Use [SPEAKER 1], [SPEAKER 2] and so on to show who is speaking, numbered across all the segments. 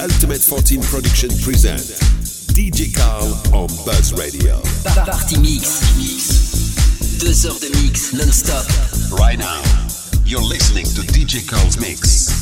[SPEAKER 1] Ultimate 14 Production present DJ Carl on Buzz Radio.
[SPEAKER 2] Party Mix. Deux heures de mix non-stop.
[SPEAKER 3] Right now, you're listening to DJ Carl's Mix.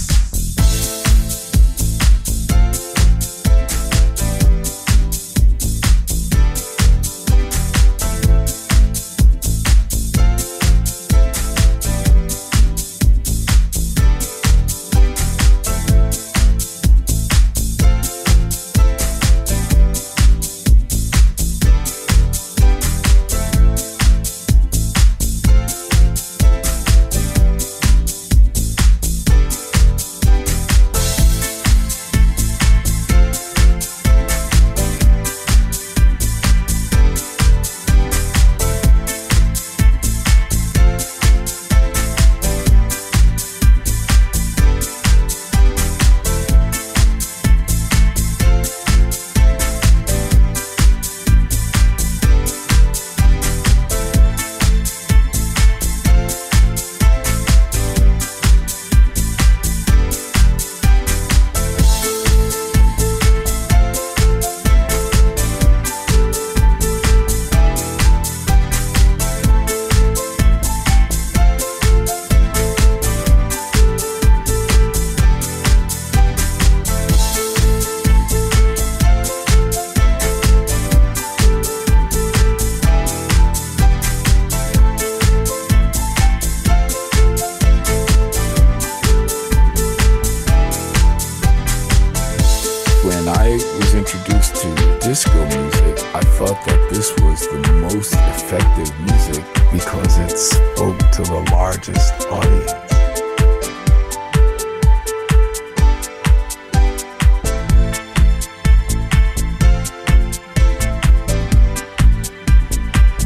[SPEAKER 4] because it spoke to the largest audience.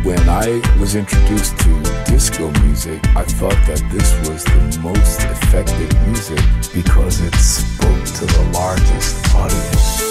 [SPEAKER 4] When I was introduced to disco music, I thought that this was the most effective music because it spoke to the largest audience.